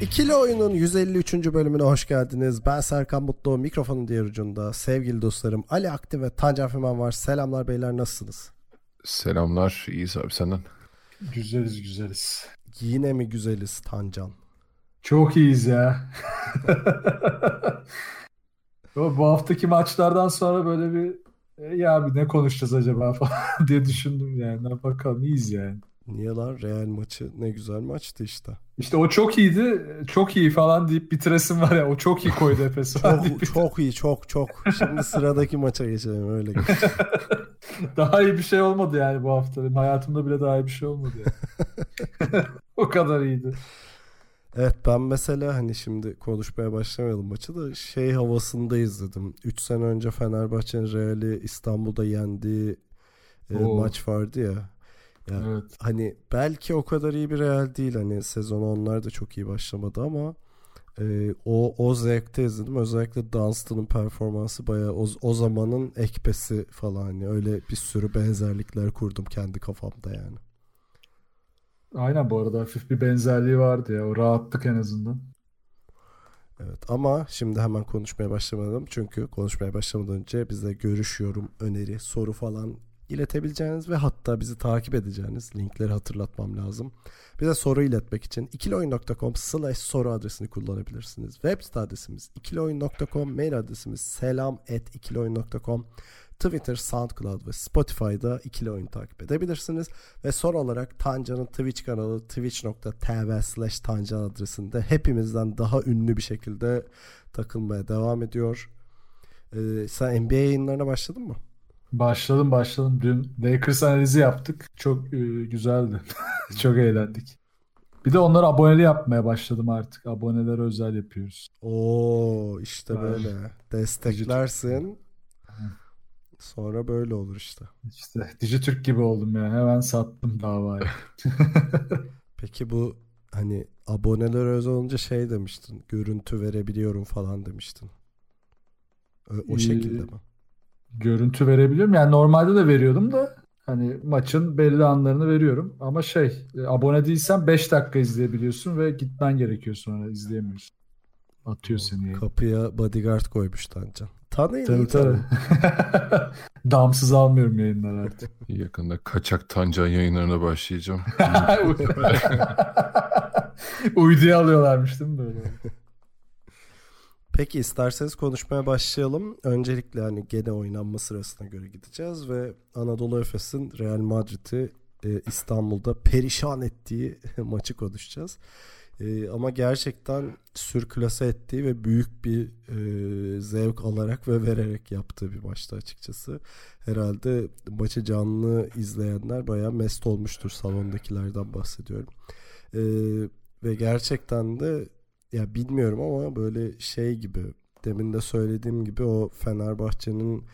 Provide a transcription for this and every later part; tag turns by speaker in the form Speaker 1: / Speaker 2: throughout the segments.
Speaker 1: İkili Oyun'un 153. bölümüne hoş geldiniz. Ben Serkan Mutlu, mikrofonun diğer ucunda. Sevgili dostlarım Ali Aktif ve Tancan Fümen var. Selamlar beyler nasılsınız?
Speaker 2: Selamlar. İyiyiz abi senden.
Speaker 3: Güzeliz güzeliz.
Speaker 1: Yine mi güzeliz Tancan?
Speaker 3: Çok iyiyiz ya. Bu haftaki maçlardan sonra böyle bir e, ya abi ne konuşacağız acaba falan diye düşündüm yani. Bakalım iyiyiz yani.
Speaker 1: Niye lan Real maçı ne güzel maçtı işte.
Speaker 3: İşte o çok iyiydi. Çok iyi falan deyip bitiresim var ya. O çok iyi koydu Efes
Speaker 1: Çok, çok iyi çok çok. Şimdi sıradaki maça geçelim öyle. geç.
Speaker 3: Daha iyi bir şey olmadı yani bu hafta. Benim hayatımda bile daha iyi bir şey olmadı yani. O kadar iyiydi.
Speaker 1: Evet ben mesela hani şimdi konuşmaya başlamayalım maçı da şey havasında izledim. 3 sene önce Fenerbahçe'nin Real'i İstanbul'da yendiği e,
Speaker 3: Oo.
Speaker 1: maç vardı ya. Ya
Speaker 3: Evet.
Speaker 1: hani belki o kadar iyi bir Real değil hani sezon onlar da çok iyi başlamadı ama e, o o zevkte izledim. Özellikle Dunstan'ın performansı bayağı o, o zamanın ekpesi falan hani öyle bir sürü benzerlikler kurdum kendi kafamda yani.
Speaker 3: Aynen bu arada hafif bir benzerliği vardı ya. O rahatlık en azından.
Speaker 1: Evet ama şimdi hemen konuşmaya başlamadım. Çünkü konuşmaya başlamadan önce bize görüş, yorum, öneri, soru falan iletebileceğiniz ve hatta bizi takip edeceğiniz linkleri hatırlatmam lazım. Bize soru iletmek için ikilioyun.com slash soru adresini kullanabilirsiniz. Web site adresimiz ikilioyun.com, mail adresimiz selam at ikilioyun.com. Twitter, SoundCloud ve Spotify'da ikili oyun takip edebilirsiniz. Ve son olarak Tancan'ın Twitch kanalı twitch.tv slash Tancan adresinde hepimizden daha ünlü bir şekilde takılmaya devam ediyor. Ee, sen NBA yayınlarına başladın mı?
Speaker 3: Başladım başladım. Dün Lakers analizi yaptık. Çok e, güzeldi. Çok eğlendik. Bir de onları aboneli yapmaya başladım artık. Abonelere özel yapıyoruz.
Speaker 1: Oo işte
Speaker 3: Ay.
Speaker 1: böyle. Desteklersin. Sonra böyle olur işte.
Speaker 3: İşte Dijitürk gibi oldum yani. Hemen sattım davayı.
Speaker 1: Peki bu hani abonelere özel olunca şey demiştin. Görüntü verebiliyorum falan demiştin. Ö- O
Speaker 3: Ee,
Speaker 1: şekilde mi?
Speaker 3: Görüntü verebiliyorum. Yani normalde de veriyordum da hani maçın belli anlarını veriyorum. Ama şey e, abone değilsen 5 dakika izleyebiliyorsun ve gitmen gerekiyor sonra izleyemiyorsun. Atıyor seni.
Speaker 1: Kapıya bodyguard koymuş Tancan. Tanıyın
Speaker 3: Tabii tabii. Damsız almıyorum yayınlar artık.
Speaker 2: Yakında kaçak Tancan yayınlarına başlayacağım.
Speaker 3: Uyduya alıyorlarmış değil mi böyle?
Speaker 1: Peki isterseniz konuşmaya başlayalım. Öncelikle hani gene oynanma sırasına göre gideceğiz ve Anadolu Efes'in Real Madrid'i e, İstanbul'da perişan ettiği maçı konuşacağız. E, ama gerçekten sürklase ettiği ve büyük bir e, zevk alarak ve vererek yaptığı bir maçtı açıkçası. Herhalde maçı canlı izleyenler bayağı mest olmuştur salondakilerden bahsediyorum. E, ve gerçekten de ya bilmiyorum ama böyle şey gibi demin de söylediğim gibi o Fenerbahçe'nin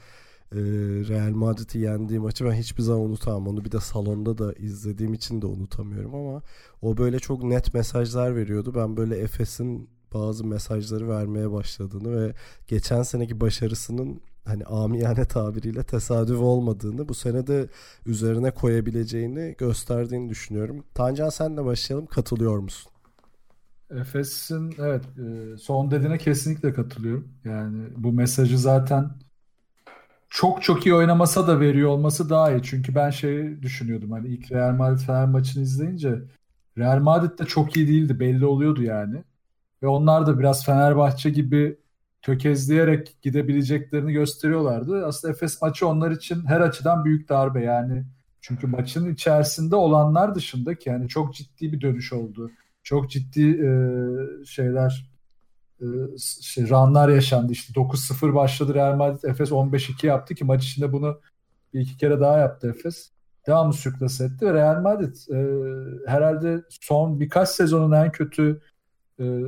Speaker 1: e, Real Madrid'i yendiği maçı ben hiçbir zaman unutamam. Onu bir de salonda da izlediğim için de unutamıyorum ama o böyle çok net mesajlar veriyordu. Ben böyle Efes'in bazı mesajları vermeye başladığını ve geçen seneki başarısının hani amiyane tabiriyle tesadüf olmadığını bu sene de üzerine koyabileceğini gösterdiğini düşünüyorum. Tancan senle başlayalım. Katılıyor musun?
Speaker 3: Efes'in evet e, son dediğine kesinlikle katılıyorum. Yani bu mesajı zaten çok çok iyi oynamasa da veriyor olması daha iyi. Çünkü ben şey düşünüyordum hani ilk Real Madrid Fener maçını izleyince Real Madrid de çok iyi değildi belli oluyordu yani. Ve onlar da biraz Fenerbahçe gibi tökezleyerek gidebileceklerini gösteriyorlardı. Aslında Efes maçı onlar için her açıdan büyük darbe yani. Çünkü maçın içerisinde olanlar dışında ki yani çok ciddi bir dönüş oldu. Çok ciddi e, şeyler e, şey, runlar yaşandı. İşte 9-0 başladı Real Madrid. Efes 15-2 yaptı ki maç içinde bunu bir iki kere daha yaptı Efes. Devamlı sürklase etti ve Real Madrid e, herhalde son birkaç sezonun en kötü e,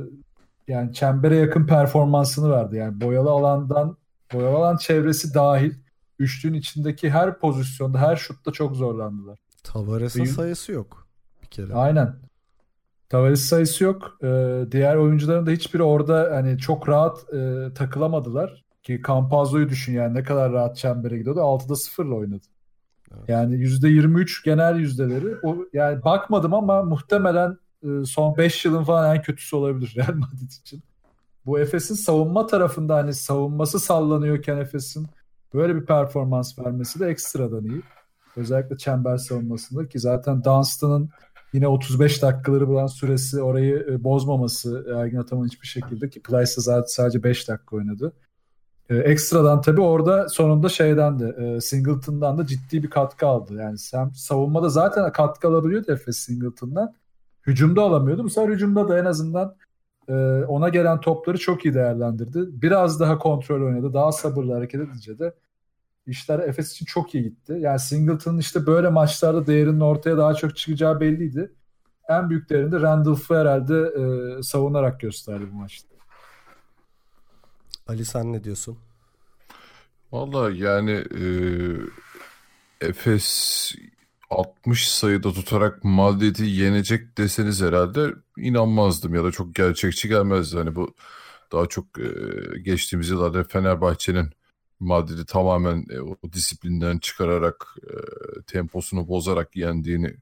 Speaker 3: yani çembere yakın performansını verdi. Yani boyalı alandan boyalı alan çevresi dahil üçlünün içindeki her pozisyonda her şutta çok zorlandılar.
Speaker 1: Tavares'in sayısı yok bir kere.
Speaker 3: Aynen. Tavares sayısı yok. Ee, diğer oyuncuların da hiçbiri orada hani çok rahat e, takılamadılar. Ki Campazzo'yu düşün yani ne kadar rahat çembere gidiyordu. 6'da 0'la oynadı.
Speaker 1: Evet.
Speaker 3: Yani %23 genel yüzdeleri. O, yani bakmadım ama muhtemelen e, son 5 yılın falan en kötüsü olabilir Real Madrid için. Bu Efes'in savunma tarafında hani savunması sallanıyorken Efes'in böyle bir performans vermesi de ekstradan iyi. Özellikle çember savunmasında ki zaten Dunstan'ın yine 35 dakikaları bulan süresi orayı e, bozmaması Ergin Ataman hiçbir şekilde ki Plyce'da zaten sadece 5 dakika oynadı. E, ekstradan tabii orada sonunda şeyden de e, Singleton'dan da ciddi bir katkı aldı. Yani sen savunmada zaten katkı alabiliyordu Efes Singleton'dan. Hücumda alamıyordu. Bu sefer hücumda da en azından e, ona gelen topları çok iyi değerlendirdi. Biraz daha kontrol oynadı. Daha sabırlı hareket edince de işler Efes için çok iyi gitti. Yani Singleton'ın işte böyle maçlarda değerinin ortaya daha çok çıkacağı belliydi. En büyük değerini de Randolph'u herhalde e, savunarak gösterdi bu maçta.
Speaker 1: Ali sen ne diyorsun?
Speaker 2: Valla yani e, Efes 60 sayıda tutarak Madrid'i yenecek deseniz herhalde inanmazdım ya da çok gerçekçi gelmezdi. Hani bu daha çok e, geçtiğimiz yıllarda Fenerbahçe'nin Madrid'i tamamen e, o disiplinden çıkararak e, temposunu bozarak yendiğini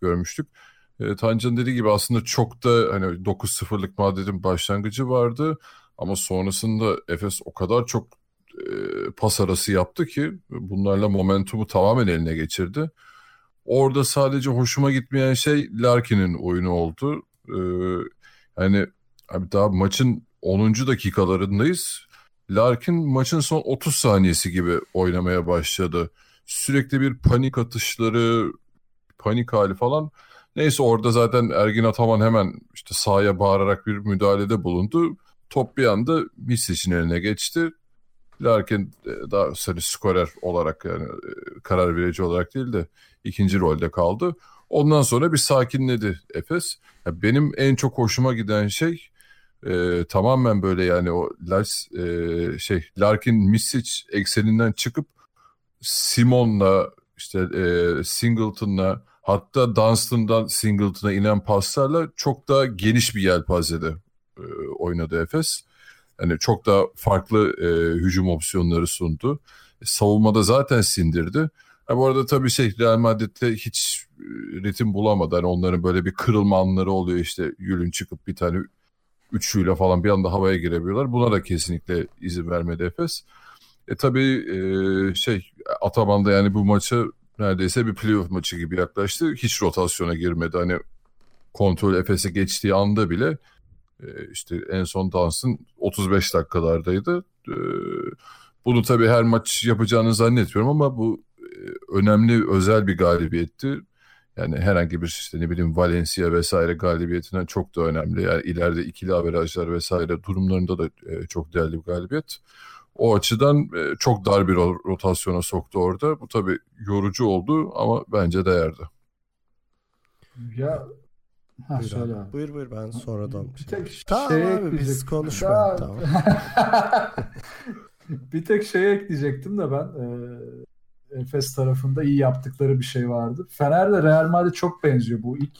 Speaker 2: görmüştük. E, Tancan dediği gibi aslında çok da hani 9-0'lık Madrid'in başlangıcı vardı ama sonrasında Efes o kadar çok e, pas arası yaptı ki bunlarla momentumu tamamen eline geçirdi. Orada sadece hoşuma gitmeyen şey Larkin'in oyunu oldu. Ee, yani abi daha maçın 10. dakikalarındayız. Larkin maçın son 30 saniyesi gibi oynamaya başladı. Sürekli bir panik atışları, panik hali falan. Neyse orada zaten Ergin Ataman hemen işte sahaya bağırarak bir müdahalede bulundu. Top bir anda Misic'in eline geçti. Larkin e, daha hani skorer olarak yani e, karar verici olarak değil de ikinci rolde kaldı. Ondan sonra bir sakinledi Efes. Ya benim en çok hoşuma giden şey e, tamamen böyle yani o Lars, e, şey Larkin Misic ekseninden çıkıp Simon'la işte e, Singleton'la hatta Dunstan'dan Singleton'a inen paslarla çok daha geniş bir yelpazede e, oynadı Efes. Yani çok daha farklı e, hücum opsiyonları sundu. E, savunmada zaten sindirdi. Ha, bu arada tabii şey Real Madrid'de hiç e, ritim bulamadı. Yani onların böyle bir kırılma anları oluyor işte Yül'ün çıkıp bir tane üçlüyle falan bir anda havaya girebiliyorlar. Buna da kesinlikle izin vermedi Efes. E tabii e, şey Ataman da yani bu maça neredeyse bir playoff maçı gibi yaklaştı. Hiç rotasyona girmedi. Hani kontrol Efes'e geçtiği anda bile e, işte en son dansın 35 dakikalardaydı. E, bunu tabii her maç yapacağını zannetmiyorum ama bu e, önemli özel bir galibiyetti. Yani herhangi bir işte ne bileyim Valencia vesaire galibiyetinden çok da önemli. Yani ileride ikili averajlar vesaire durumlarında da e, çok değerli bir galibiyet. O açıdan e, çok dar bir ro- rotasyona soktu orada. Bu tabii yorucu oldu ama bence değerdi.
Speaker 3: Ya ha,
Speaker 1: Buyur,
Speaker 3: söyle
Speaker 1: abi. buyur buyur ben sonradan.
Speaker 3: Bir
Speaker 1: şey-
Speaker 3: tek
Speaker 1: Tamam
Speaker 3: şeye
Speaker 1: abi biz
Speaker 3: Ya-
Speaker 1: tamam.
Speaker 3: bir tek şeye ekleyecektim de ben e, Efes tarafında iyi yaptıkları bir şey vardı. Fener'le Real Madrid çok benziyor bu ilk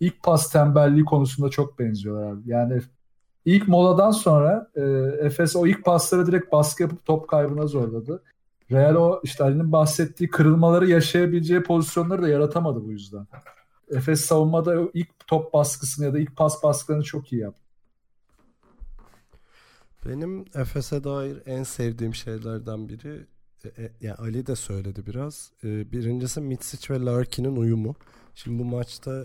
Speaker 3: ilk pas tembelliği konusunda çok benziyorlar abi. Yani ilk moladan sonra e, Efes o ilk pasları direkt baskı yapıp top kaybına zorladı. Real o işte Ali'nin bahsettiği kırılmaları yaşayabileceği pozisyonları da yaratamadı bu yüzden. Efes savunmada ilk top baskısını ya da ilk pas baskılarını çok iyi yaptı.
Speaker 1: Benim Efes'e dair en sevdiğim şeylerden biri e, e, yani Ali de söyledi biraz. E, birincisi Mitsic ve Larkin'in uyumu. Şimdi bu maçta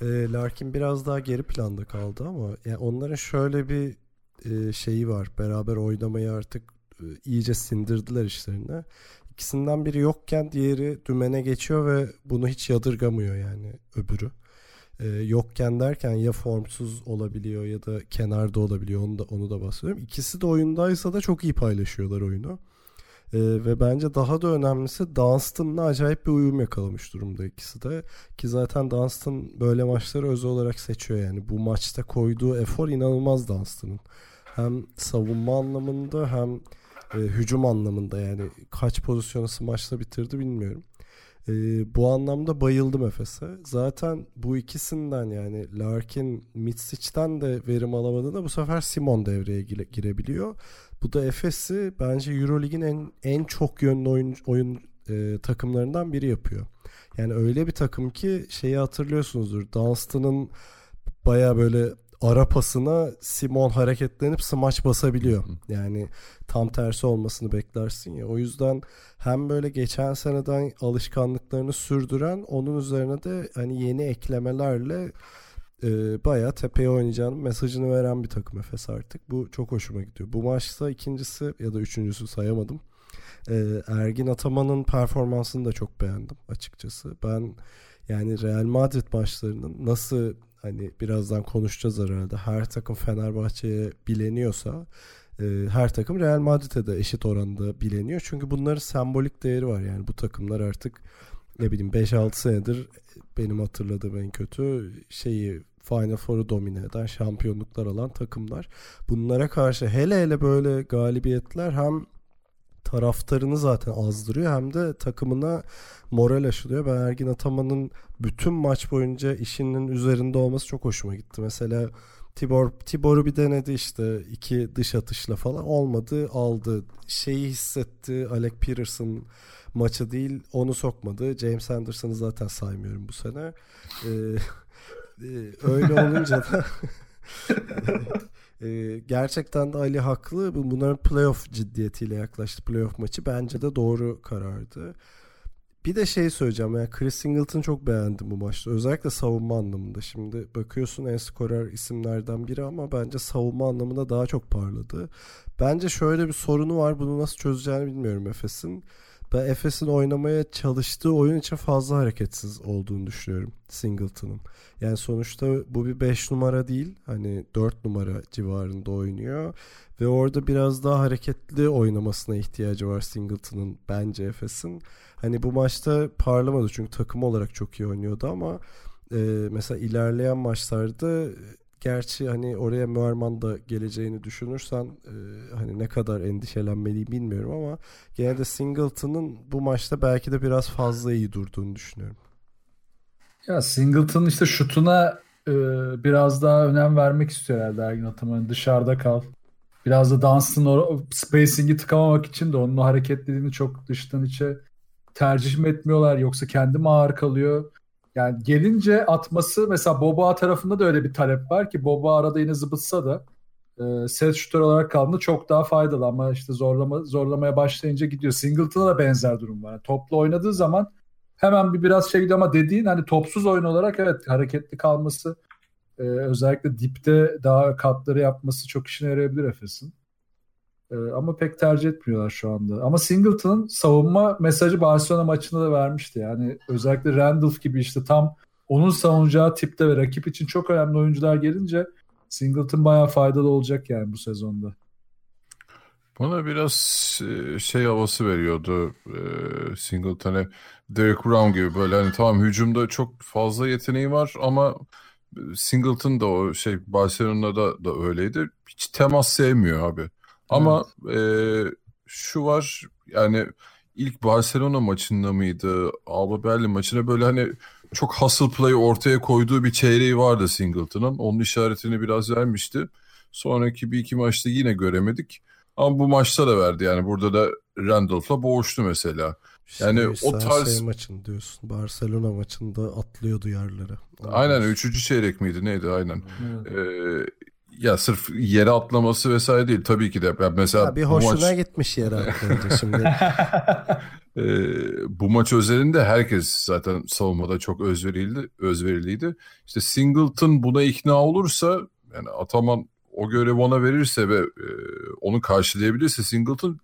Speaker 1: e, Larkin biraz daha geri planda kaldı ama yani onların şöyle bir e, şeyi var. Beraber oynamayı artık e, iyice sindirdiler işlerine. İkisinden biri yokken diğeri dümene geçiyor ve bunu hiç yadırgamıyor yani öbürü. Ee, yokken derken ya formsuz olabiliyor ya da kenarda olabiliyor onu da onu da bahsediyorum. İkisi de oyundaysa da çok iyi paylaşıyorlar oyunu. Ee, ve bence daha da önemlisi Dunstan'la acayip bir uyum yakalamış durumda ikisi de. Ki zaten Dunstan böyle maçları özel olarak seçiyor yani. Bu maçta koyduğu efor inanılmaz Dunstan'ın. Hem savunma anlamında hem e, hücum anlamında yani kaç pozisyonu maçta bitirdi bilmiyorum. E, bu anlamda bayıldım Efes'e. Zaten bu ikisinden yani Larkin, Mitsic'ten de verim alamadığında bu sefer Simon devreye gire, girebiliyor. Bu da Efes'i bence Eurolig'in en en çok yönlü oyun, oyun e, takımlarından biri yapıyor. Yani öyle bir takım ki şeyi hatırlıyorsunuzdur. Dunstan'ın baya böyle ara pasına Simon hareketlenip smaç basabiliyor. Yani tam tersi olmasını beklersin ya. O yüzden hem böyle geçen seneden alışkanlıklarını sürdüren onun üzerine de hani yeni eklemelerle e, bayağı tepeye oynayacağının mesajını veren bir takım Efes artık. Bu çok hoşuma gidiyor. Bu maçta ikincisi ya da üçüncüsü sayamadım. E, Ergin Ataman'ın performansını da çok beğendim açıkçası. Ben yani Real Madrid maçlarının nasıl hani birazdan konuşacağız herhalde. Her takım Fenerbahçe'ye bileniyorsa e, her takım Real Madrid'e de eşit oranda bileniyor. Çünkü bunların sembolik değeri var. Yani bu takımlar artık ne bileyim 5-6 senedir benim hatırladığım en kötü şeyi Final Four'u domine eden şampiyonluklar alan takımlar. Bunlara karşı hele hele böyle galibiyetler hem taraftarını zaten azdırıyor hem de takımına moral aşılıyor. Ben Ergin Ataman'ın bütün maç boyunca işinin üzerinde olması çok hoşuma gitti. Mesela Tibor Tibor'u bir denedi işte iki dış atışla falan olmadı aldı şeyi hissetti Alec Pearson maçı değil onu sokmadı James Anderson'ı zaten saymıyorum bu sene ee, öyle olunca da e, gerçekten de Ali haklı bunların playoff ciddiyetiyle yaklaştı playoff maçı bence de doğru karardı bir de şey söyleyeceğim yani Chris Singleton çok beğendim bu maçta. Özellikle savunma anlamında. Şimdi bakıyorsun en skorer isimlerden biri ama bence savunma anlamında daha çok parladı. Bence şöyle bir sorunu var. Bunu nasıl çözeceğini bilmiyorum Efes'in. Ben Efes'in oynamaya çalıştığı oyun için fazla hareketsiz olduğunu düşünüyorum Singleton'ın. Yani sonuçta bu bir 5 numara değil. Hani 4 numara civarında oynuyor. Ve orada biraz daha hareketli oynamasına ihtiyacı var Singleton'ın bence Efes'in. Hani bu maçta parlamadı çünkü takım olarak çok iyi oynuyordu ama e, mesela ilerleyen maçlarda gerçi hani oraya Muerman da geleceğini düşünürsen e, hani ne kadar endişelenmeliyim bilmiyorum ama gene de Singleton'ın bu maçta belki de biraz fazla iyi durduğunu düşünüyorum.
Speaker 3: Ya Singleton işte şutuna e, biraz daha önem vermek istiyor herhalde Ergin Ataman. Dışarıda kal. Biraz da Dunstan o spacing'i tıkamamak için de onun o hareketliliğini çok dıştan içe tercih mi etmiyorlar yoksa kendi mi ağır kalıyor? Yani gelince atması mesela Boba tarafında da öyle bir talep var ki Boba arada yine zıbıtsa da e, set şutör olarak kaldığında çok daha faydalı ama işte zorlama zorlamaya başlayınca gidiyor. Singleton'a da benzer durum var. Yani toplu oynadığı zaman hemen bir biraz şey ama dediğin hani topsuz oyun olarak evet hareketli kalması e, özellikle dipte daha katları yapması çok işine yarayabilir Efes'in. E, ama pek tercih etmiyorlar şu anda. Ama Singleton'ın savunma mesajı Barcelona maçında da vermişti. Yani özellikle Randolph gibi işte tam onun savunacağı tipte ve rakip için çok önemli oyuncular gelince Singleton bayağı faydalı olacak yani bu sezonda.
Speaker 2: Bana biraz e, şey havası veriyordu e, Singleton'e Derek Brown gibi böyle hani tamam hücumda çok fazla yeteneği var ama Singleton da o şey Barcelona'da da öyleydi. Hiç temas sevmiyor abi. Ama evet. e, şu var yani ilk Barcelona maçında mıydı? Alba Berlin maçına böyle hani çok hustle play ortaya koyduğu bir çeyreği vardı Singleton'ın. Onun işaretini biraz vermişti. Sonraki bir iki maçta yine göremedik. Ama bu maçta da verdi yani burada da Randolph'la boğuştu mesela. Yani
Speaker 1: şey, o tarz şey maçın diyorsun. Barcelona maçında atlıyordu yerlere.
Speaker 2: Aynen üçüncü çeyrek miydi neydi aynen. Evet. Ee, ya sırf yere atlaması vesaire değil tabii ki de. Yani mesela
Speaker 1: ya bir hoşuna maç... gitmiş yere atlayınca şimdi.
Speaker 2: ee, bu maç özelinde herkes zaten savunmada çok özverili, özveriliydi. İşte Singleton buna ikna olursa yani Ataman o görevi ona verirse ve e, onu karşılayabilirse Singleton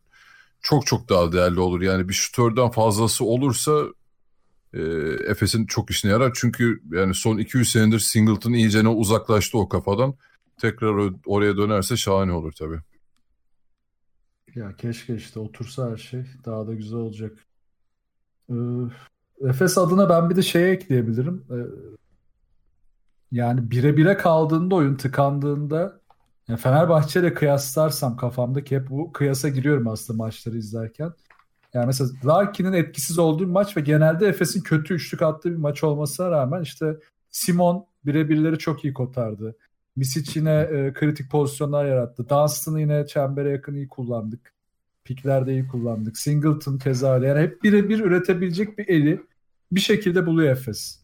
Speaker 2: çok çok daha değerli olur. Yani bir şutörden fazlası olursa e, Efes'in çok işine yarar. Çünkü yani son 200 senedir Singleton iyicene uzaklaştı o kafadan. Tekrar oraya dönerse şahane olur tabii.
Speaker 3: Ya keşke işte otursa her şey daha da güzel olacak. Ee, Efes adına ben bir de şeye ekleyebilirim. Ee, yani bire bire kaldığında oyun tıkandığında yani Fenerbahçe ile kıyaslarsam kafamdaki hep bu kıyasa giriyorum aslında maçları izlerken. Yani mesela Larkin'in etkisiz olduğu bir maç ve genelde Efes'in kötü üçlük attığı bir maç olmasına rağmen işte Simon birebirleri çok iyi kotardı. Misic yine e, kritik pozisyonlar yarattı. Dunstan'ı yine çembere yakın iyi kullandık. Piklerde iyi kullandık. Singleton keza. Yani hep birebir üretebilecek bir eli bir şekilde buluyor Efes.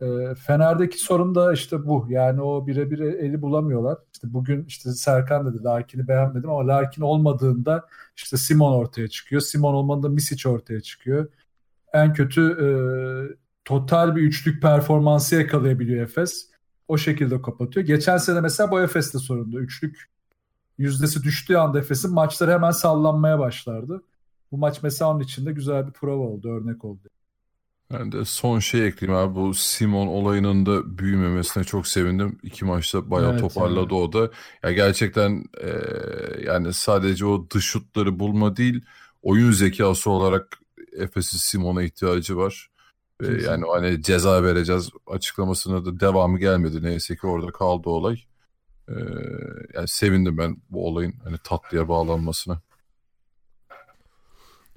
Speaker 3: E, Fener'deki sorun da işte bu. Yani o birebir eli bulamıyorlar. İşte bugün işte Serkan dedi Larkin'i beğenmedim ama Larkin olmadığında işte Simon ortaya çıkıyor. Simon olmadığında Misic ortaya çıkıyor. En kötü e, total bir üçlük performansı yakalayabiliyor Efes. O şekilde kapatıyor. Geçen sene mesela bu Efes'te sorundu. Üçlük yüzdesi düştüğü anda Efes'in maçları hemen sallanmaya başlardı. Bu maç mesela onun için de güzel bir prova oldu, örnek oldu.
Speaker 2: Ben de son şey ekleyeyim abi bu Simon olayının da büyümemesine çok sevindim. İki maçta bayağı
Speaker 3: Evet,
Speaker 2: toparladı
Speaker 3: yani.
Speaker 2: o da. Ya gerçekten e, yani sadece o dış şutları bulma değil oyun zekası olarak Efes'in Simon'a ihtiyacı var.
Speaker 3: Kesinlikle.
Speaker 2: yani hani ceza vereceğiz açıklamasına da devamı gelmedi. Neyse ki orada kaldı olay. E, yani sevindim ben bu olayın hani tatlıya bağlanmasına.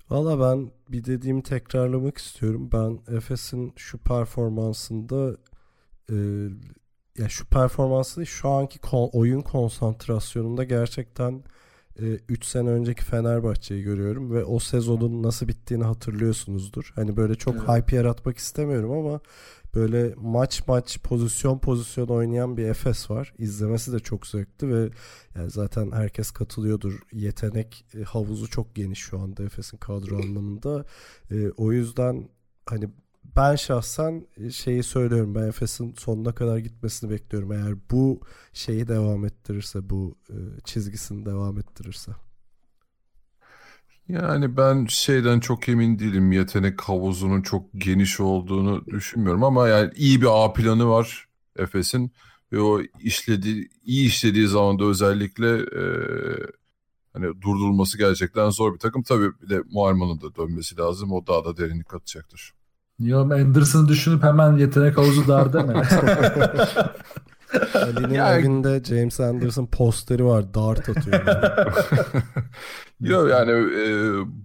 Speaker 1: Valla ben bir dediğimi tekrarlamak istiyorum. Ben Efes'in şu performansında e, ya şu performansı şu anki kon- oyun konsantrasyonunda gerçekten 3 sene önceki Fenerbahçe'yi görüyorum ve o sezonun nasıl bittiğini hatırlıyorsunuzdur. Hani böyle çok
Speaker 3: Evet.
Speaker 1: hype yaratmak istemiyorum ama böyle maç maç pozisyon pozisyon oynayan bir Efes var. İzlemesi de çok zevkli ve yani zaten herkes katılıyordur. Yetenek e, havuzu çok geniş şu anda Efes'in kadro anlamında. E, o yüzden hani ben şahsen e, şeyi söylüyorum. Ben Efes'in sonuna kadar gitmesini bekliyorum. Eğer bu şeyi devam ettirirse, bu e, çizgisini devam ettirirse.
Speaker 2: Yani ben şeyden çok emin değilim. Yetenek havuzunun çok geniş olduğunu düşünmüyorum ama yani iyi bir A planı var Efes'in ve o işlediği iyi işlediği zaman da özellikle e, hani durdurulması gerçekten zor bir takım. Tabii bir de Muarman'ın da dönmesi lazım. O daha da derinlik katacaktır.
Speaker 3: Niye Anderson'ı düşünüp hemen yetenek havuzu dar deme.
Speaker 1: Ali'nin
Speaker 2: Ya-
Speaker 1: evinde James Anderson posteri var. Dart atıyor.
Speaker 2: Yok yani e,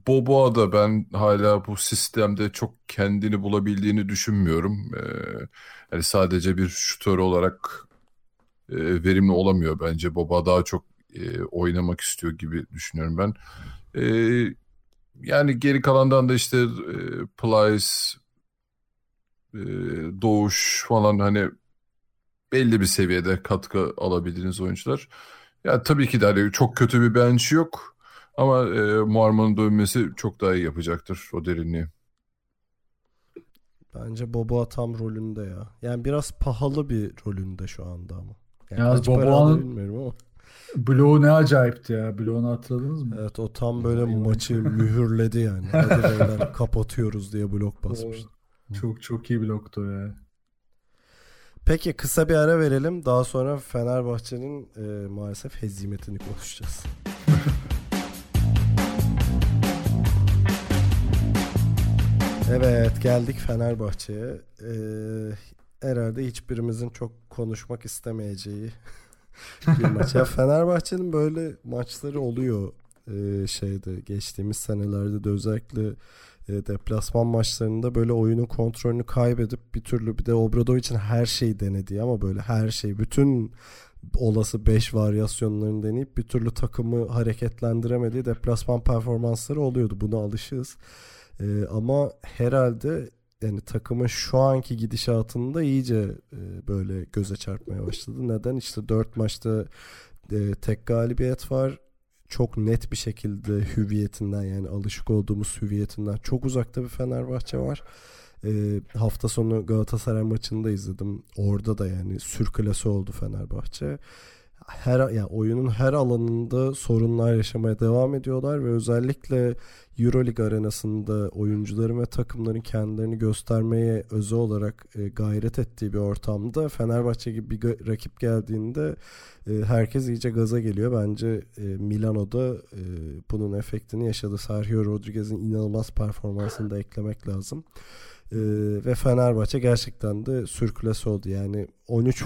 Speaker 2: Boboa da ben hala bu sistemde çok kendini bulabildiğini düşünmüyorum. E, yani sadece bir şutör olarak e, verimli olamıyor bence. Boboa daha çok e, oynamak istiyor gibi düşünüyorum ben. E, yani geri kalandan da işte e, Plyce, e, Doğuş falan hani belli bir seviyede katkı alabildiğiniz oyuncular. Ya tabii ki de hani çok kötü bir bench yok. Ama e, Muarman'ın dönmesi çok daha iyi yapacaktır o derinliği.
Speaker 1: Bence Boboa tam rolünde ya. Yani biraz pahalı bir rolünde şu anda ama. Yani para
Speaker 3: Boboa'nın-
Speaker 1: alır bilmiyorum ama.
Speaker 3: Blow ne acayipti ya. Blow'unu hatırladınız mı?
Speaker 1: Evet o tam böyle maçı mühürledi yani. Hadi beyler kapatıyoruz diye blok basmış.
Speaker 3: Çok çok iyi bloktu ya.
Speaker 1: Peki kısa bir ara verelim. Daha sonra Fenerbahçe'nin e, maalesef hezimetini konuşacağız. Evet geldik Fenerbahçe'ye. Ee, herhalde hiçbirimizin çok konuşmak istemeyeceği bir maç. Ya Fenerbahçe'nin böyle maçları oluyor ee, şeyde geçtiğimiz senelerde de özellikle e, deplasman maçlarında böyle oyunun kontrolünü kaybedip bir türlü bir de Obradovic'in her şeyi denediği ama böyle her şey bütün olası 5 varyasyonlarını deneyip bir türlü takımı hareketlendiremediği deplasman performansları oluyordu. Buna alışığız. Ee, ama herhalde yani takımın şu anki gidişatında iyice e, böyle göze çarpmaya başladı. Neden? İşte 4 maçta e, tek galibiyet var. Çok net bir şekilde hüviyetinden yani alışık olduğumuz hüviyetinden çok uzakta bir Fenerbahçe var. E, hafta sonu Galatasaray maçını da izledim. Orada da yani sürklası oldu Fenerbahçe. Her yani oyunun her alanında sorunlar yaşamaya devam ediyorlar ve özellikle EuroLeague arenasında oyuncuların ve takımların kendilerini göstermeye özel olarak e, gayret ettiği bir ortamda Fenerbahçe gibi bir rakip geldiğinde e, herkes iyice gaza geliyor. Bence e, Milano'da e, bunun efektini yaşadı. Sergio Rodriguez'in inanılmaz performansını da eklemek lazım. E, ve Fenerbahçe gerçekten de sürküles oldu. Yani 13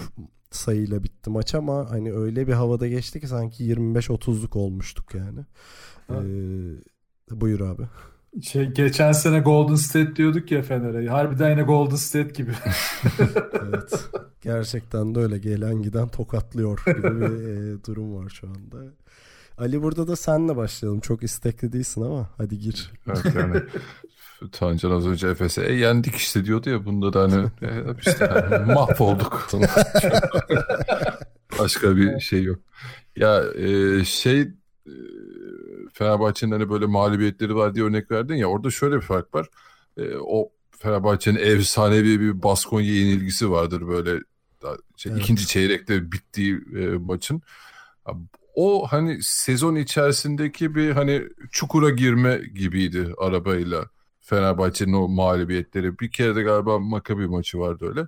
Speaker 1: sayıyla bitti maç ama hani öyle bir havada geçti ki sanki 25-30'luk olmuştuk yani. Ee, buyur abi.
Speaker 3: Şey, geçen sene Golden State diyorduk ya Fener'e. Harbiden yine Golden State gibi.
Speaker 1: evet. Gerçekten de öyle. Gelen giden tokatlıyor gibi bir e, durum var şu anda. Ali burada da senle başlayalım. Çok istekli değilsin ama hadi gir.
Speaker 2: Evet yani Tancan az önce Efes'e e, yendik işte diyordu ya bunda da hani e, işte hani, mahvolduk. Başka bir şey yok. Ya e, şey e, Fenerbahçe'nin hani böyle mağlubiyetleri var diye örnek verdin ya orada şöyle bir fark var. E, o Fenerbahçe'nin efsanevi bir Baskonya yenilgisi vardır böyle şey, evet. ikinci çeyrekte bittiği e, maçın. O hani sezon içerisindeki bir hani çukura girme gibiydi arabayla Fenerbahçe'nin o mağlubiyetleri. Bir kere de galiba Makabi maçı vardı öyle.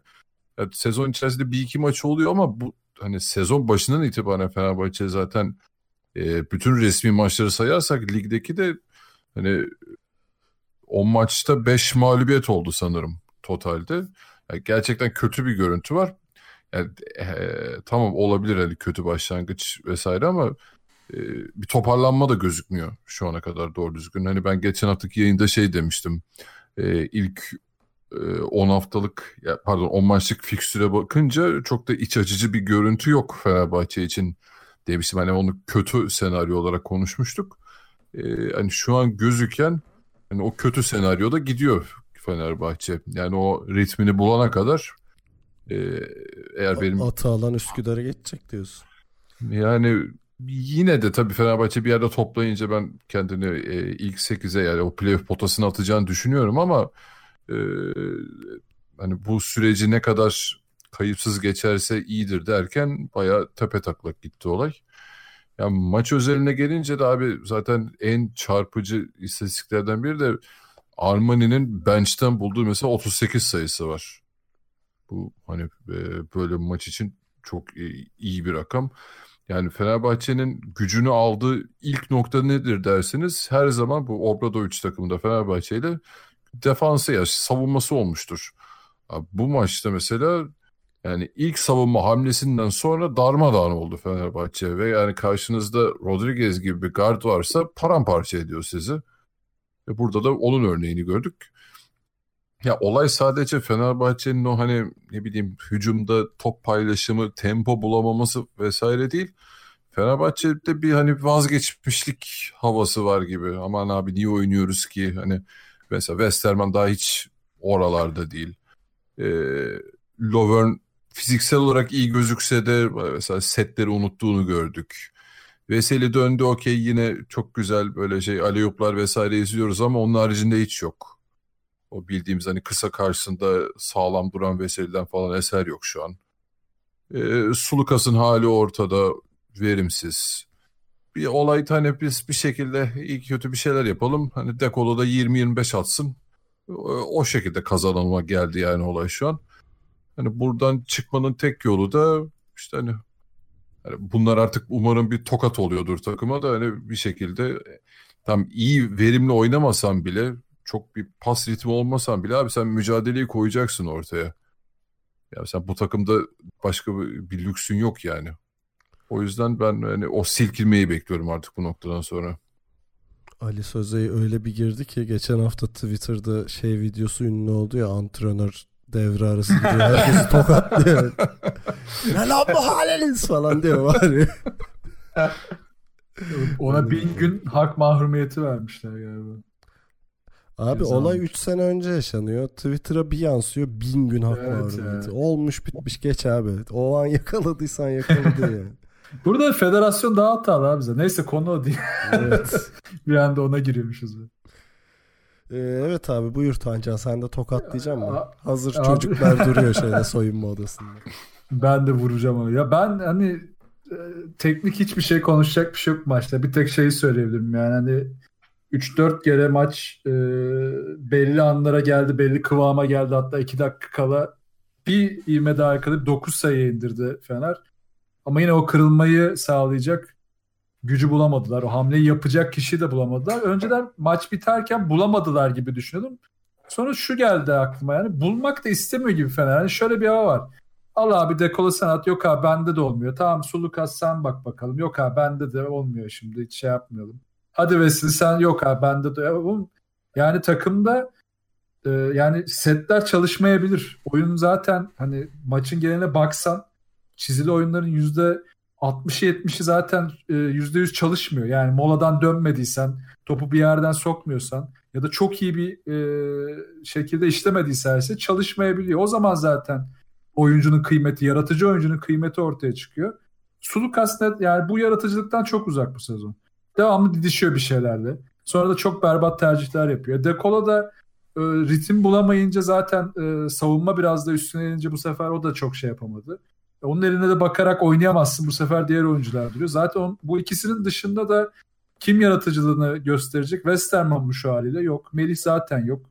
Speaker 2: Yani sezon içerisinde bir iki maç oluyor ama bu hani sezon başından itibaren Fenerbahçe zaten e, bütün resmi maçları sayarsak ligdeki de hani o maçta 5 mağlubiyet oldu sanırım totalde. Yani gerçekten kötü bir görüntü var. Yani, e, tamam olabilir hani kötü başlangıç vesaire ama e, bir toparlanma da gözükmüyor şu ana kadar doğru düzgün. Hani ben geçen haftaki yayında şey demiştim. E, ilk e, 10 haftalık pardon 10 maçlık fikstüre bakınca çok da iç açıcı bir görüntü yok Fenerbahçe için demiştim. Hani onu kötü senaryo olarak konuşmuştuk. E, hani şu an gözüken hani o kötü senaryoda gidiyor Fenerbahçe. Yani o ritmini bulana kadar e, eğer benim...
Speaker 1: Atı alan Üsküdar'a geçecek diyorsun.
Speaker 2: Yani yine de tabii Fenerbahçe bir yerde toplayınca ben kendini e, ilk 8'e yani o playoff potasına atacağını düşünüyorum ama e, hani bu süreci ne kadar kayıpsız geçerse iyidir derken bayağı tepe taklak gitti olay. Yani maç özeline gelince de abi zaten en çarpıcı istatistiklerden biri de Armani'nin bench'ten bulduğu mesela 38 sayısı var. Bu hani e, böyle maç için çok iyi bir rakam. Yani Fenerbahçe'nin gücünü aldığı ilk nokta nedir derseniz her zaman bu Obradoviç takımında Fenerbahçe ile defansı ya savunması olmuştur. Bu maçta mesela yani ilk savunma hamlesinden sonra darmadağın oldu Fenerbahçe ve yani karşınızda Rodriguez gibi bir guard varsa paramparça ediyor sizi. Ve burada da onun örneğini gördük. Ya olay sadece Fenerbahçe'nin o hani ne bileyim hücumda top paylaşımı, tempo bulamaması vesaire değil. Fenerbahçe'de bir hani vazgeçmişlik havası var gibi. Aman abi niye oynuyoruz ki? Hani mesela Westerman daha hiç oralarda değil. Ee, Lovern fiziksel olarak iyi gözükse de mesela setleri unuttuğunu gördük. Veseli döndü okey yine çok güzel böyle şey aleyuplar vesaire izliyoruz ama onun haricinde hiç yok. O bildiğimiz hani kısa karşısında sağlam duran Veseli'den falan eser yok şu an. E, Sulukas'ın hali ortada verimsiz. Bir olay hani biz bir şekilde iyi kötü bir şeyler yapalım. Hani Dekolo da 20-25 atsın. O, o şekilde kazanılma geldi yani olay şu an. Hani buradan çıkmanın tek yolu da işte hani yani bunlar artık umarım bir tokat oluyordur takıma da hani bir şekilde tam iyi verimli oynamasan bile çok bir pas ritmi olmasan bile abi sen mücadeleyi koyacaksın ortaya. Ya sen bu takımda başka bir, bir lüksün yok yani. O yüzden ben hani o silkilmeyi bekliyorum artık bu noktadan sonra.
Speaker 1: Ali Sözey öyle bir girdi ki geçen hafta Twitter'da şey videosu ünlü oldu ya antrenör devre arası gidiyor. Herkesi tokatlıyor. ne lan bu haliniz falan diyor var ya.
Speaker 3: Ona bin gün hak mahrumiyeti vermişler galiba.
Speaker 1: Abi Güzel olay 3 sene önce yaşanıyor. Twitter'a bir yansıyor. Bin gün hak evet, var. Olmuş bitmiş geç abi. O an yakaladıysan yakaladı yani.
Speaker 3: Burada federasyon daha hatalı abi bize. Neyse konu o değil. Evet. bir anda ona giriyormuşuz.
Speaker 1: Ee, evet abi buyur Tancan sen de tokatlayacağım mı? Hazır abi. çocuklar duruyor şeyde soyunma odasında.
Speaker 3: Ben de vuracağım onu. Ya ben hani e, teknik hiçbir şey konuşacak bir şey yok maçta. Bir tek şeyi söyleyebilirim yani hani 3-4 kere maç e, belli anlara geldi, belli kıvama geldi. Hatta 2 dakika kala bir ivme daha yakalayıp 9 sayı indirdi Fener. Ama yine o kırılmayı sağlayacak gücü bulamadılar. O hamleyi yapacak kişiyi de bulamadılar. Önceden maç biterken bulamadılar gibi düşünüyordum. Sonra şu geldi aklıma yani bulmak da istemiyor gibi Fener. Yani şöyle bir hava var. Al abi dekolo sanat yok abi bende de olmuyor. Tamam Sulukas sen bak bakalım. Yok abi bende de olmuyor şimdi hiç şey yapmayalım. Hadi Wesley sen yok abi bende de. Yani takımda e, yani setler çalışmayabilir. Oyun zaten hani maçın geneline baksan çizili oyunların yüzde 60'ı 70'i zaten e, yüzde yüz çalışmıyor. Yani moladan dönmediysen, topu bir yerden sokmuyorsan ya da çok iyi bir e, şekilde işlemediyse ise çalışmayabiliyor. O zaman zaten oyuncunun kıymeti, yaratıcı oyuncunun kıymeti ortaya çıkıyor. Sulukas net yani bu yaratıcılıktan çok uzak bu sezon. Devamlı didişiyor bir şeylerle. Sonra da çok berbat tercihler yapıyor. Dekola da e, ritim bulamayınca zaten e, savunma biraz da üstüne inince bu sefer o da çok şey yapamadı. Onun eline de bakarak oynayamazsın bu sefer diğer oyuncular duruyor. Zaten on, bu ikisinin dışında da kim yaratıcılığını gösterecek? Westerman bu şu haliyle yok. Melih zaten yok.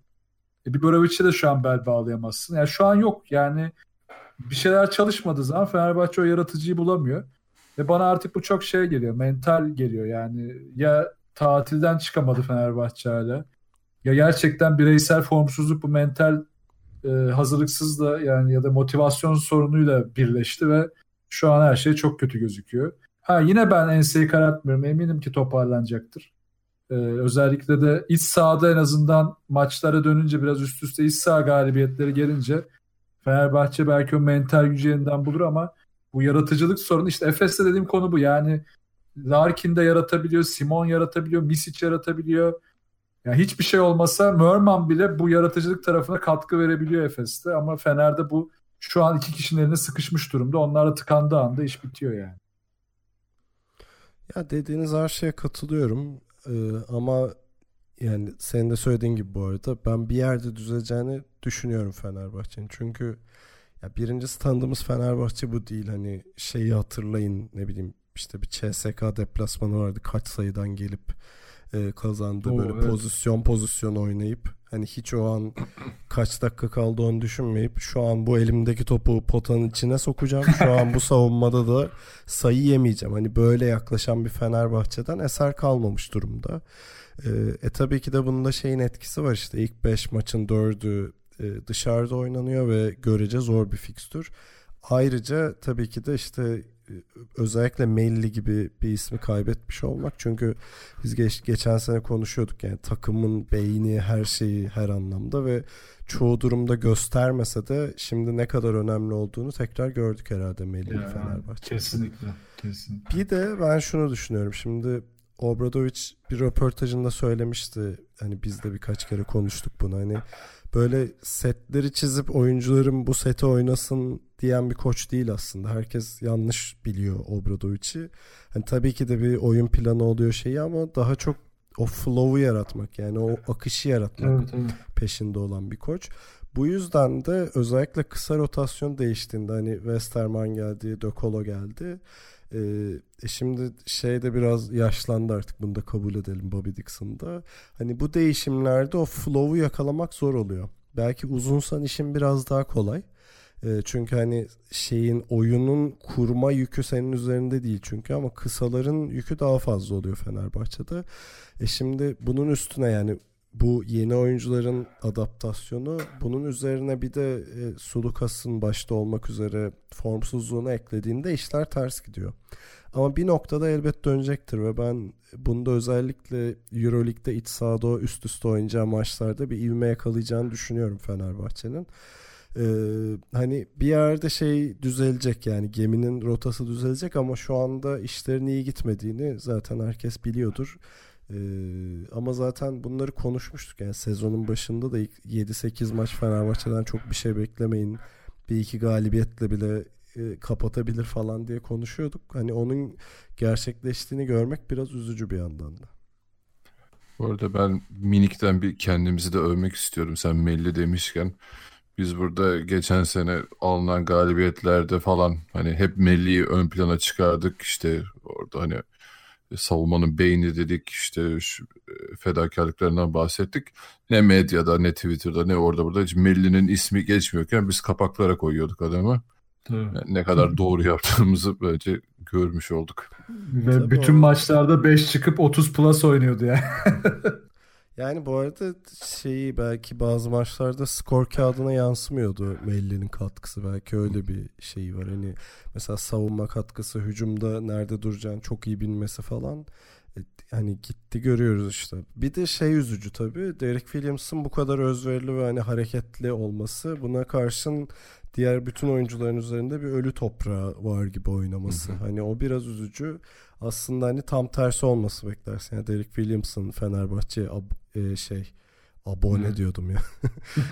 Speaker 3: E, Biberovic'e de şu an bel bağlayamazsın. Yani şu an yok. Yani bir şeyler çalışmadığı zaman Fenerbahçe o yaratıcıyı bulamıyor. Ve bana artık bu çok şey geliyor. Mental geliyor yani. Ya tatilden çıkamadı Fenerbahçe hala. Ya gerçekten bireysel formsuzluk bu mental e, hazırlıksız da yani ya da motivasyon sorunuyla birleşti ve şu an her şey çok kötü gözüküyor. Ha yine ben enseyi karartmıyorum. Eminim ki toparlanacaktır. Ee, özellikle de iç sahada en azından maçlara dönünce biraz üst üste iç saha galibiyetleri gelince Fenerbahçe belki o mental gücü yeniden bulur ama bu yaratıcılık sorunu işte Efes'te dediğim konu bu. Yani Larkin de yaratabiliyor, Simon yaratabiliyor, Misic yaratabiliyor. Yani hiçbir şey olmasa Mörman bile bu yaratıcılık tarafına katkı verebiliyor Efes'te ama Fener'de bu şu an iki kişinin eline sıkışmış durumda. Onlar da tıkandığı anda iş bitiyor yani.
Speaker 1: Ya dediğiniz her şeye katılıyorum. Ee, ama yani senin de söylediğin gibi bu arada ben bir yerde düzeleceğini düşünüyorum Fenerbahçe'nin. Çünkü ya birincisi tanıdığımız Fenerbahçe bu değil. Hani şeyi hatırlayın ne bileyim işte bir CSK deplasmanı vardı kaç sayıdan gelip e, kazandı. Oo, Böyle evet. pozisyon pozisyon oynayıp hani hiç o an kaç dakika kaldı onu düşünmeyip şu an bu elimdeki topu potanın içine sokacağım. Şu an bu savunmada da sayı yemeyeceğim. Hani böyle yaklaşan bir Fenerbahçe'den eser kalmamış durumda. E, e tabii ki de bunda şeyin etkisi var işte ilk 5 maçın 4'ü e, dışarıda oynanıyor ve görece zor bir fikstür. Ayrıca tabii ki de işte özellikle Melli gibi bir ismi kaybetmiş olmak. Çünkü biz geç, geçen sene konuşuyorduk yani takımın beyni her şeyi her anlamda ve çoğu durumda göstermese de şimdi ne kadar önemli olduğunu tekrar gördük herhalde Melli yani, Fenerbahçe.
Speaker 3: Kesinlikle, kesinlikle.
Speaker 1: Bir de ben şunu düşünüyorum. Şimdi Obradovic bir röportajında söylemişti. Hani biz de birkaç kere konuştuk bunu. Hani böyle setleri çizip oyuncuların bu seti oynasın diyen bir koç değil aslında. Herkes yanlış biliyor Obradovic'i. Hani tabii ki de bir oyun planı oluyor şeyi ama daha çok o flow'u yaratmak yani o akışı yaratmak evet, evet. peşinde olan bir koç. Bu yüzden de özellikle kısa rotasyon değiştiğinde hani Westerman geldi, De Colo geldi. Ee, e, şimdi şey de biraz yaşlandı artık bunu da kabul edelim Bobby Dixon'da. Hani bu değişimlerde o flow'u yakalamak zor oluyor. Belki uzunsan işin biraz daha kolay. E, çünkü hani şeyin oyunun kurma yükü senin üzerinde değil çünkü ama kısaların yükü daha fazla oluyor Fenerbahçe'de. E şimdi bunun üstüne yani bu yeni oyuncuların adaptasyonu bunun üzerine bir de e, Sulukas'ın başta olmak üzere formsuzluğunu eklediğinde işler ters gidiyor. Ama bir noktada elbet dönecektir ve ben bunda özellikle Euroleague'de iç sahada üst üste oynayacağı maçlarda bir ivme yakalayacağını düşünüyorum Fenerbahçe'nin. Ee, hani bir yerde şey düzelecek yani geminin rotası düzelecek ama şu anda işlerin iyi gitmediğini zaten herkes biliyordur. Ee, ama zaten bunları konuşmuştuk yani sezonun başında da 7-8 maç Fenerbahçe'den çok bir şey beklemeyin. Bir iki galibiyetle bile e, kapatabilir falan diye konuşuyorduk. Hani onun gerçekleştiğini görmek biraz üzücü bir yandan da.
Speaker 2: Bu arada ben minikten bir kendimizi de övmek istiyorum. Sen Melli demişken Biz burada geçen sene alınan galibiyetlerde falan hani hep Melli'yi ön plana çıkardık. İşte orada hani savunmanın beyni dedik işte şu e, fedakarlıklarından bahsettik. Ne medyada ne Twitter'da ne orada burada hiç Melli'nin ismi geçmiyorken biz kapaklara koyuyorduk adamı. Yani ne kadar doğru yaptığımızı bence görmüş olduk.
Speaker 3: Ve Tabii bütün o... maçlarda 5 çıkıp 30 plus oynuyordu yani.
Speaker 1: Yani bu arada şeyi belki bazı maçlarda skor kağıdına yansımıyordu Melli'nin katkısı. Belki öyle bir şey var. Hani mesela savunma katkısı, hücumda nerede duracağını çok iyi bilmesi falan. E, hani gitti görüyoruz işte. Bir de şey üzücü tabii. Derek Williams'ın bu kadar özverili ve hani hareketli olması. Buna karşın diğer bütün oyuncuların üzerinde bir ölü toprağı var gibi oynaması. Hani o biraz üzücü. Aslında hani tam tersi olması beklersin. Yani Derek Williams'ın Fenerbahçe ab- e, şey abone hı. diyordum ya.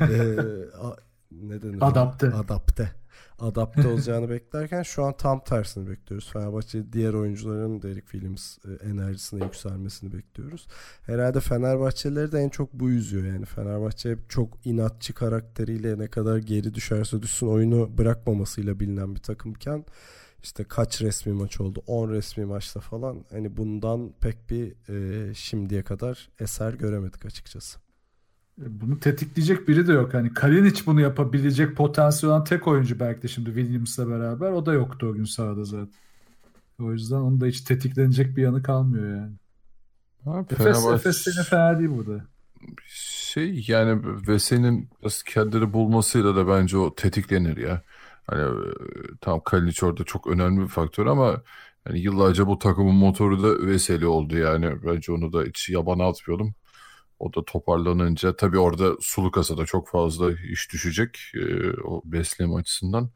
Speaker 1: e, a, ne denir?
Speaker 3: Adapte.
Speaker 1: Adapte adapte olacağını beklerken şu an tam tersini bekliyoruz. Fenerbahçe diğer oyuncuların Derek Williams e, enerjisine yükselmesini bekliyoruz. Herhalde Fenerbahçeleri de en çok bu üzüyor. Yani Fenerbahçe çok inatçı karakteriyle ne kadar geri düşerse düşsün oyunu bırakmamasıyla bilinen bir takımken işte kaç resmi maç oldu? 10 resmi maçta falan. Hani bundan pek bir e, şimdiye kadar eser göremedik açıkçası.
Speaker 3: E, bunu tetikleyecek biri de yok. Hani Kalinic bunu yapabilecek potansiyel olan tek oyuncu belki de şimdi Williams'la beraber. O da yoktu o gün sahada zaten. O yüzden onun da hiç tetiklenecek bir yanı kalmıyor yani. Abi, Efes. Efes fena değil burada.
Speaker 2: Şey yani Vesey'nin kendini bulmasıyla da bence o tetiklenir ya. Hani e, tam Kalinic orada çok önemli bir faktör ama yani yıllarca bu takımın motoru da Veseli oldu yani. Bence onu da hiç yabana atmıyordum. O da toparlanınca tabii orada Sulukas'a da çok fazla iş düşecek e, o besleme açısından.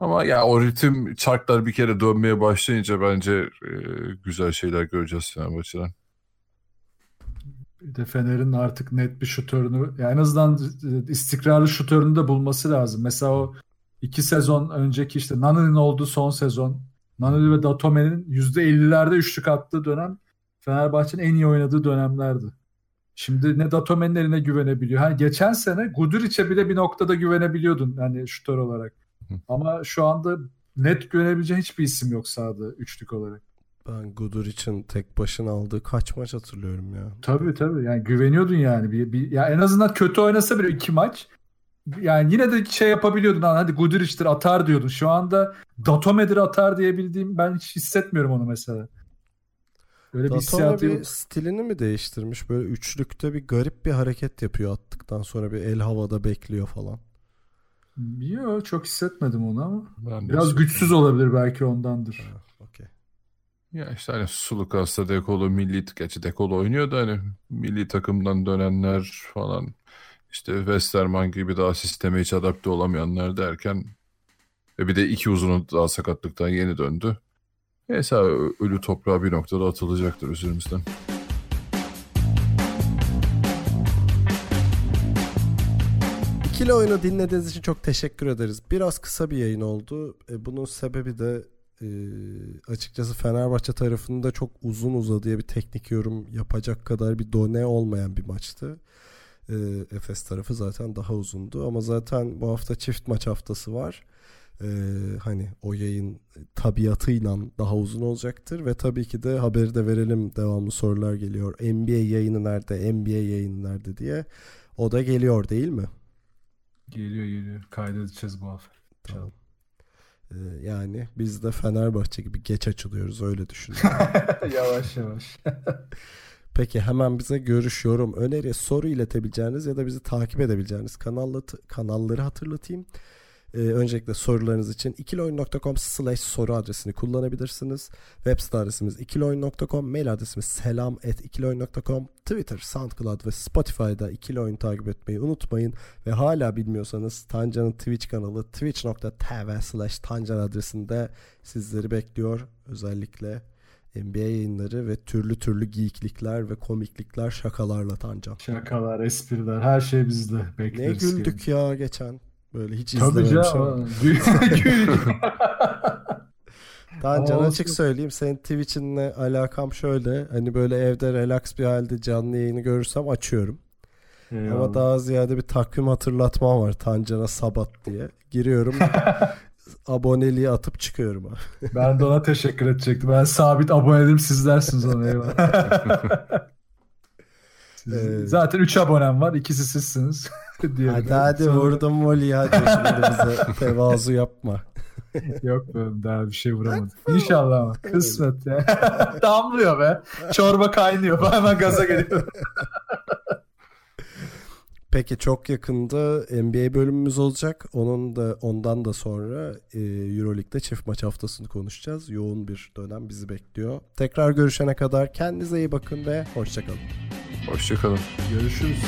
Speaker 2: Ama ya o ritim çarklar bir kere dönmeye başlayınca bence e, güzel şeyler göreceğiz Fenerbahçe'den.
Speaker 3: Bir de Fener'in artık net bir şutörünü yani en azından istikrarlı şutörünü de bulması lazım. Mesela o iki sezon önceki işte Nani'nin olduğu son sezon Nani ve Datome'nin %50'lerde üçlük attığı dönem Fenerbahçe'nin en iyi oynadığı dönemlerdi. Şimdi ne Datome'nin eline güvenebiliyor. Hani geçen sene Guduric'e bile bir noktada güvenebiliyordun hani şutör olarak. Ama şu anda net güvenebileceğin hiçbir isim yok sahada üçlük olarak.
Speaker 1: Ben Guduric'in tek başına aldığı kaç maç hatırlıyorum ya.
Speaker 3: Tabii tabii. Yani güveniyordun yani. Bir, bir, ya en azından kötü oynasa bile iki maç yani yine de şey yapabiliyordun hadi Guduric'tir atar diyordun. Şu anda Datome'dir atar diyebildiğim ben hiç hissetmiyorum onu mesela.
Speaker 1: Böyle bir hissiyatı bir stilini mi değiştirmiş? Böyle üçlükte bir garip bir hareket yapıyor attıktan sonra bir el havada bekliyor falan.
Speaker 3: Yok çok hissetmedim onu ama. Ben Biraz güçsüz olabilir belki ondandır. Ha,
Speaker 1: okay.
Speaker 2: Ya işte hani Sulukas'ta Dekolo milli gerçi Dekolo oynuyor da hani milli takımdan dönenler falan işte Westerman gibi daha sisteme hiç adapte olamayanlar derken ve bir de iki uzunu daha sakatlıktan yeni döndü. Neyse ölü toprağa bir noktada atılacaktır üzerimizden.
Speaker 1: İkili oyunu dinlediğiniz için çok teşekkür ederiz. Biraz kısa bir yayın oldu. E, bunun sebebi de e, açıkçası Fenerbahçe tarafında çok uzun uzadıya bir teknik yorum yapacak kadar bir done olmayan bir maçtı. E, Efes tarafı zaten daha uzundu ama zaten bu hafta çift maç haftası var e, hani o yayın tabiatıyla daha uzun olacaktır ve tabii ki de haberi de verelim devamlı sorular geliyor. NBA yayını nerede? NBA yayını nerede diye. O da geliyor değil mi?
Speaker 3: Geliyor geliyor. Kaydedeceğiz bu hafta. Tamam.
Speaker 1: Ee, yani biz de Fenerbahçe gibi geç açılıyoruz öyle düşünüyorum.
Speaker 3: yavaş yavaş.
Speaker 1: Peki hemen bize görüş, yorum, öneri, soru iletebileceğiniz ya da bizi takip edebileceğiniz kanallı, kanalları hatırlatayım. Ee, öncelikle sorularınız için ikiloyun.com slash soru adresini kullanabilirsiniz. Web site adresimiz ikiloyun.com, mail adresimiz selam at ikiloyun.com, Twitter, SoundCloud ve Spotify'da ikili oyun takip etmeyi unutmayın. Ve hala bilmiyorsanız Tancan'ın Twitch kanalı twitch.tv slash Tancan adresinde sizleri bekliyor. Özellikle NBA yayınları ve türlü türlü giyiklikler ve komiklikler şakalarla Tancan.
Speaker 3: Şakalar, espriler her şey bizde.
Speaker 1: Bekleriz ne güldük yani. ya geçen. Böyle hiç Tabii izlememişim. Daha can açık söyleyeyim. Senin Twitch'inle alakam şöyle. Hani böyle evde relax bir halde canlı yayını görürsem açıyorum.
Speaker 3: Eyvallah.
Speaker 1: Ama daha ziyade bir takvim hatırlatmam var Tancan'a Sabat diye. Giriyorum aboneliği atıp çıkıyorum. abi.
Speaker 3: Ben de ona teşekkür edecektim. Ben sabit abonelim sizlersiniz ona eyvallah. Siz-
Speaker 1: Ee,
Speaker 3: zaten 3 abonem var. ikisi sizsiniz. Diyelim.
Speaker 1: hadi hadi
Speaker 3: Sonra-
Speaker 1: vurdum voley hadi şimdi bize tevazu yapma.
Speaker 3: Yok ben daha bir şey vuramadım. İnşallah ama. Kısmet ya. Damlıyor be. Çorba kaynıyor. Hemen gaza geliyorum.
Speaker 1: Peki çok yakında NBA bölümümüz olacak. Onun da ondan da sonra e, EuroLeague'de çift maç haftasını konuşacağız. Yoğun bir dönem bizi bekliyor. Tekrar görüşene kadar kendinize iyi bakın ve hoşçakalın.
Speaker 2: Hoşçakalın.
Speaker 3: Görüşürüz.